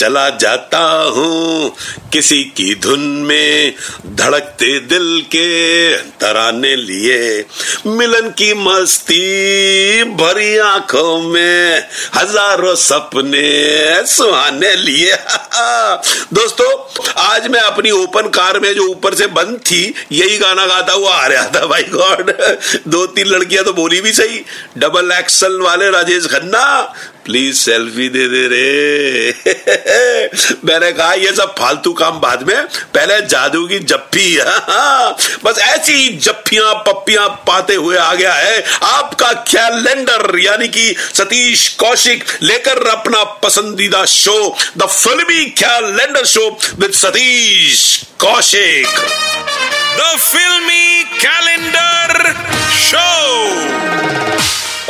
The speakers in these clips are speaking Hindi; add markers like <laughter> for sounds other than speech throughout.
चला जाता हूँ। किसी की धुन में धड़कते दिल के तराने लिए। मिलन की मस्ती भरी आँखों में हज़ारों सपने सुहाने लिए। <laughs> दोस्तों, आज मैं अपनी ओपन कार में जो ऊपर से बंद थी, यही गाना गाता हुआ आ रहा था, भाई गॉड। <laughs> दो तीन लड़कियाँ तो बोली भी सही। डबल एक्सल वाले राजेश खन्ना प्लीज़ सेल्फी दे दे रे। <laughs> मैंने कहा, ये सब फालतू काम बाद में। पहले जादू की जप्फी <laughs> बस ऐसी जप्फियाँ पप्पियाँ पाते हुए आ गया है आपका कैलेंडर यानी कि सतीश कौशिक लेकर अपना पसंदीदा show the filmi calendar show with Satish Kaushik. The filmi calendar show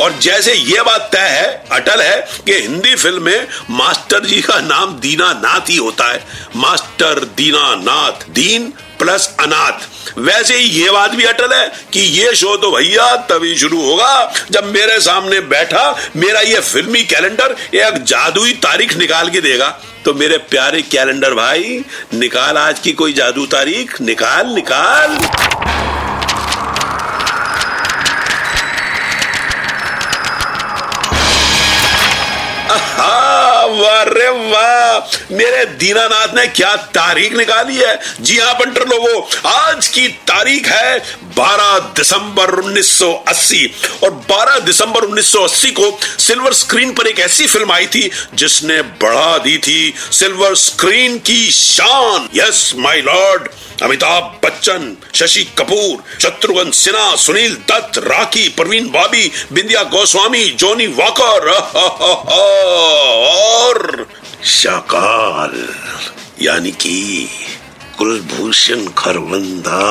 और जैसे ये बात तय है, अटल है, कि हिंदी फ़िल्म में मास्टर जी का नाम दीनानाथ ही होता है। मास्टर दीनानाथ, दीन प्लस अनाथ। वैसे ही ये बात भी अटल है कि ये शो तो भैया तभी शुरू होगा, जब मेरे सामने बैठा, मेरा ये फिल्मी कैलेंडर एक जादुई तारीख निकाल के देगा। तो मेरे प्यारे कैलेंडर भाई, निकाल आज की कोई जादू तारीख, निकाल निकाल। Ha ha! वाह वाह। मेरे दीनानाथ ने क्या तारीख निकाली है? जी हाँ पंटर लोगों, आज की तारीख है 12 दिसंबर 1980 और 12 दिसंबर 1980 को सिल्वर स्क्रीन पर एक ऐसी फ़िल्म आई थी, जिसने बढ़ा दी थी सिल्वर स्क्रीन की शान। Yes, my lord, Amitabh Bachchan, Shashi Kapoor, Shatrughan Sinha, Sunil Dutt, Raakhee Parveen Babi, Bindiya Goswami, Johnny Walker. <laughs> और शाकाल यानी कि कुलभूषण खरबंदा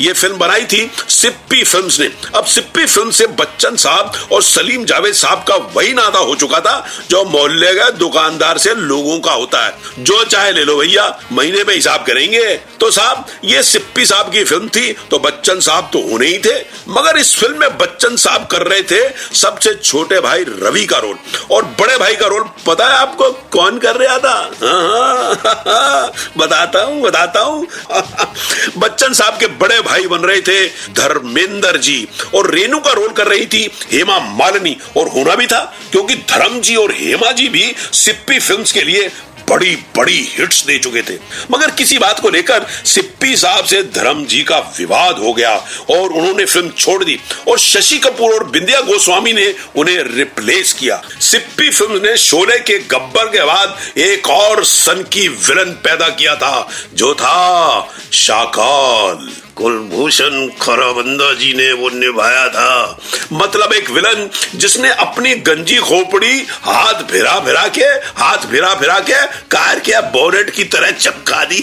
ये फ़िल्म बनाई थी सिप्पी फिल्म्स ने। अब सिप्पी फ़िल्म से बच्चन साहब और सलीम जावेद साहब का वही नाता हो चुका था जो मोहल्ले के दुकानदार से लोगों का होता है। जो चाहे ले लो भैया महीने में हिसाब करेंगे। तो साहब ये सिप्पी साहब की फ़िल्म थी तो बच्चन साहब तो होने ही थे। मगर इस फ़िल्म में बच्चन साहब कर रहे थे सबसे छोटे भाई रवि का रोल। और बड़े भाई का रोल पता है आपको कौन कर रहा था? हाँ, हाँ, हाँ, बताता हूँ बताता हूँ। <laughs> बच्चन साहब के बड़े भाई बन रहे थे, धर्मेंद्र जी। और रेणु का रोल कर रही थी हेमा मालिनी। और होना भी था, क्योंकि धर्म जी और हेमा जी भी सिप्पी फिल्म्स के लिए बड़ी बड़ी हिट्स दे चुके थे। मगर किसी बात को लेकर सिप्पी साहब से धर्म जी का विवाद हो गया और उन्होंने फ़िल्म छोड़ दी। और शशि कपूर और बिंदिया गोस्वामी ने उन्हें रिप्लेस किया। सिप्पी फ़िल्म ने शोले के गब्बर के बाद एक और सन की विलन पैदा किया था, जो था शाकाल। कुलभूषण खराबंदा जी ने वो निभाया था। मतलब एक विलन जिसने अपनी गंजी खोपड़ी हाथ फिरा फिरा के, हाथ फिरा फिरा के कार के बोनेट की तरह चपका दी।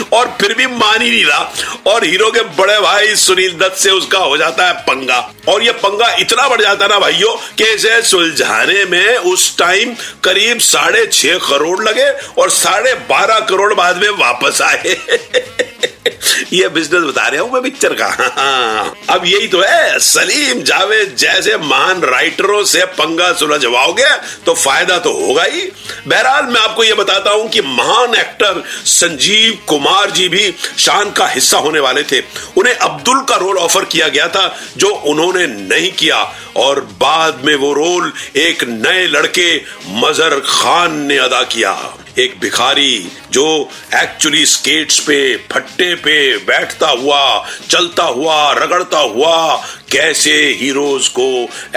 <laughs> और फिर भी मान ही नहीं रहा। और हीरो के बड़े भाई सुनील दत्त से उसका हो जाता है पंगा। और ये पंगा इतना बढ़ जाता ना भाइयों कि इसे सुलझाने में उस टाइम करीब साढ़े छह करोड़ लगे और साढ़े बारह करोड़ बाद में वापस आए। <laughs> ये बिज़नेस बता रहा हूँ मैं पिक्चर का। अब यही तो है, सलीम जावेद जैसे महान राइटरों से पंगा सुलझवाओगे तो फ़ायदा तो होगा ही। बहरहाल, मैं आपको ये बताता हूँ कि महान एक्टर संजीव कुमार जी भी शान का हिस्सा होने वाले थे। उन्हें अब्दुल का रोल ऑफ़र किया गया था, जो उन्होंने नहीं किया। और बाद में वो रोल एक नए लड़के मजर खान ने अदा किया। एक भिखारी जो एक्चुअली स्केट्स पे, फट्टे पे बैठता हुआ, चलता हुआ, रगड़ता हुआ, कैसे हीरोज को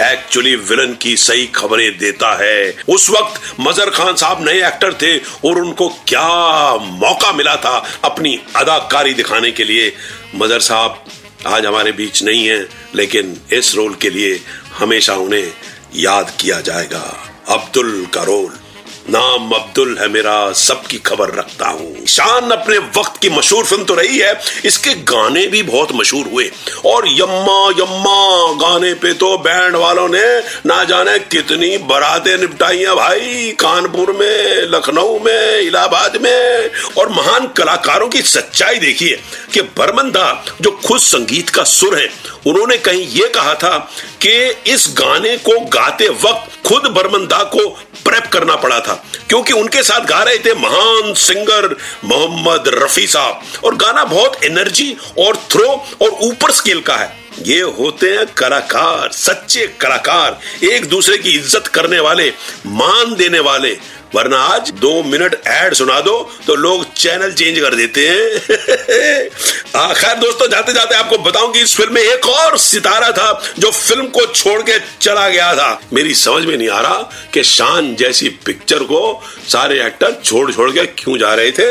एक्चुअली विलन की सही खबरें देता है। उस वक्त मजर खान साहब नए एक्टर थे और उनको क्या मौका मिला था अपनी अदाकारी दिखाने के लिए। मजर साहब आज हमारे बीच नहीं है, लेकिन इस रोल के लिए हमेशा उन्हें याद किया जाएगा। अब्दुल का रोल नाम अब्दुल है मेरा, सबकी खबर रखता हूँ। शान अपने वक्त की मशहूर फ़िल्म तो रही है, इसके गाने भी बहुत मशहूर हुए। और यम्मा यम्मा, गाने पे तो बैंड वालों ने ना जाने कितनी बरातें निपटाई हैं भाई, कानपुर में, लखनऊ में, इलाहाबाद में। और महान कलाकारों की सच्चाई देखिए कि बर्मन बर्मंदा, जो खुद संगीत का सुर है, उन्होंने कहीं ये कहा था कि इस गाने को गाते वक्त खुद बर्मन बर्मंदा को प्रेप करना पड़ा था, क्योंकि उनके साथ गा रहे थे महान सिंगर मोहम्मद रफी साहब। और गाना बहुत एनर्जी और थ्रो और ऊपर स्केल का है। ये होते हैं कलाकार, सच्चे कलाकार, एक दूसरे की इज़्ज़त करने वाले, मान देने वाले। वरना आज दो मिनट एड सुना दो तो लोग चैनल चेंज कर देते हैं। <laughs> खैर दोस्तों, जाते जाते आपको बताऊँ कि इस फ़िल्म में एक और सितारा था जो फ़िल्म को छोड़ के चला गया था। मेरी समझ में नहीं आ रहा कि शान जैसी पिक्चर को सारे एक्टर छोड़ छोड़ के क्यों जा रहे थे।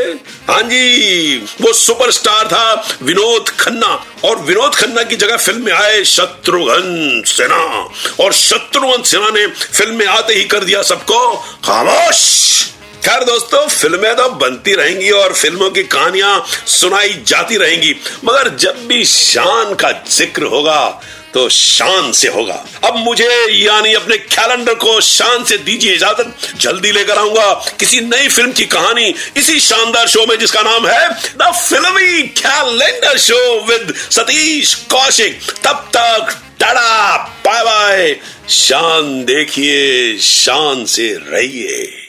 हाँ जी, वो सुपरस्टार था विनोद खन्ना और विनोद खन्ना की जगह फ़िल्म में आए शत्रुघ्न सिन्हा और शत्रुघ्न सिन्हा ने फ़िल्म में आते ही कर दिया सबको खामोश। खैर दोस्तों, फ़िल्में तो बनती रहेंगी और फ़िल्मों की कहानियाँ सुनाई जाती रहेंगी, मगर जब भी शान का ज़िक्र होगा तो शान से होगा। अब मुझे यानी अपने कैलेंडर को शान से दीजिए इजाज़त। जल्दी लेकर आऊँगा किसी नई फ़िल्म की कहानी इसी शानदार शो में, जिसका नाम है the filmi calendar show with Satish Kaushik. तब तक, टाटा बाय बाय शान देखिए, शान से रहिए।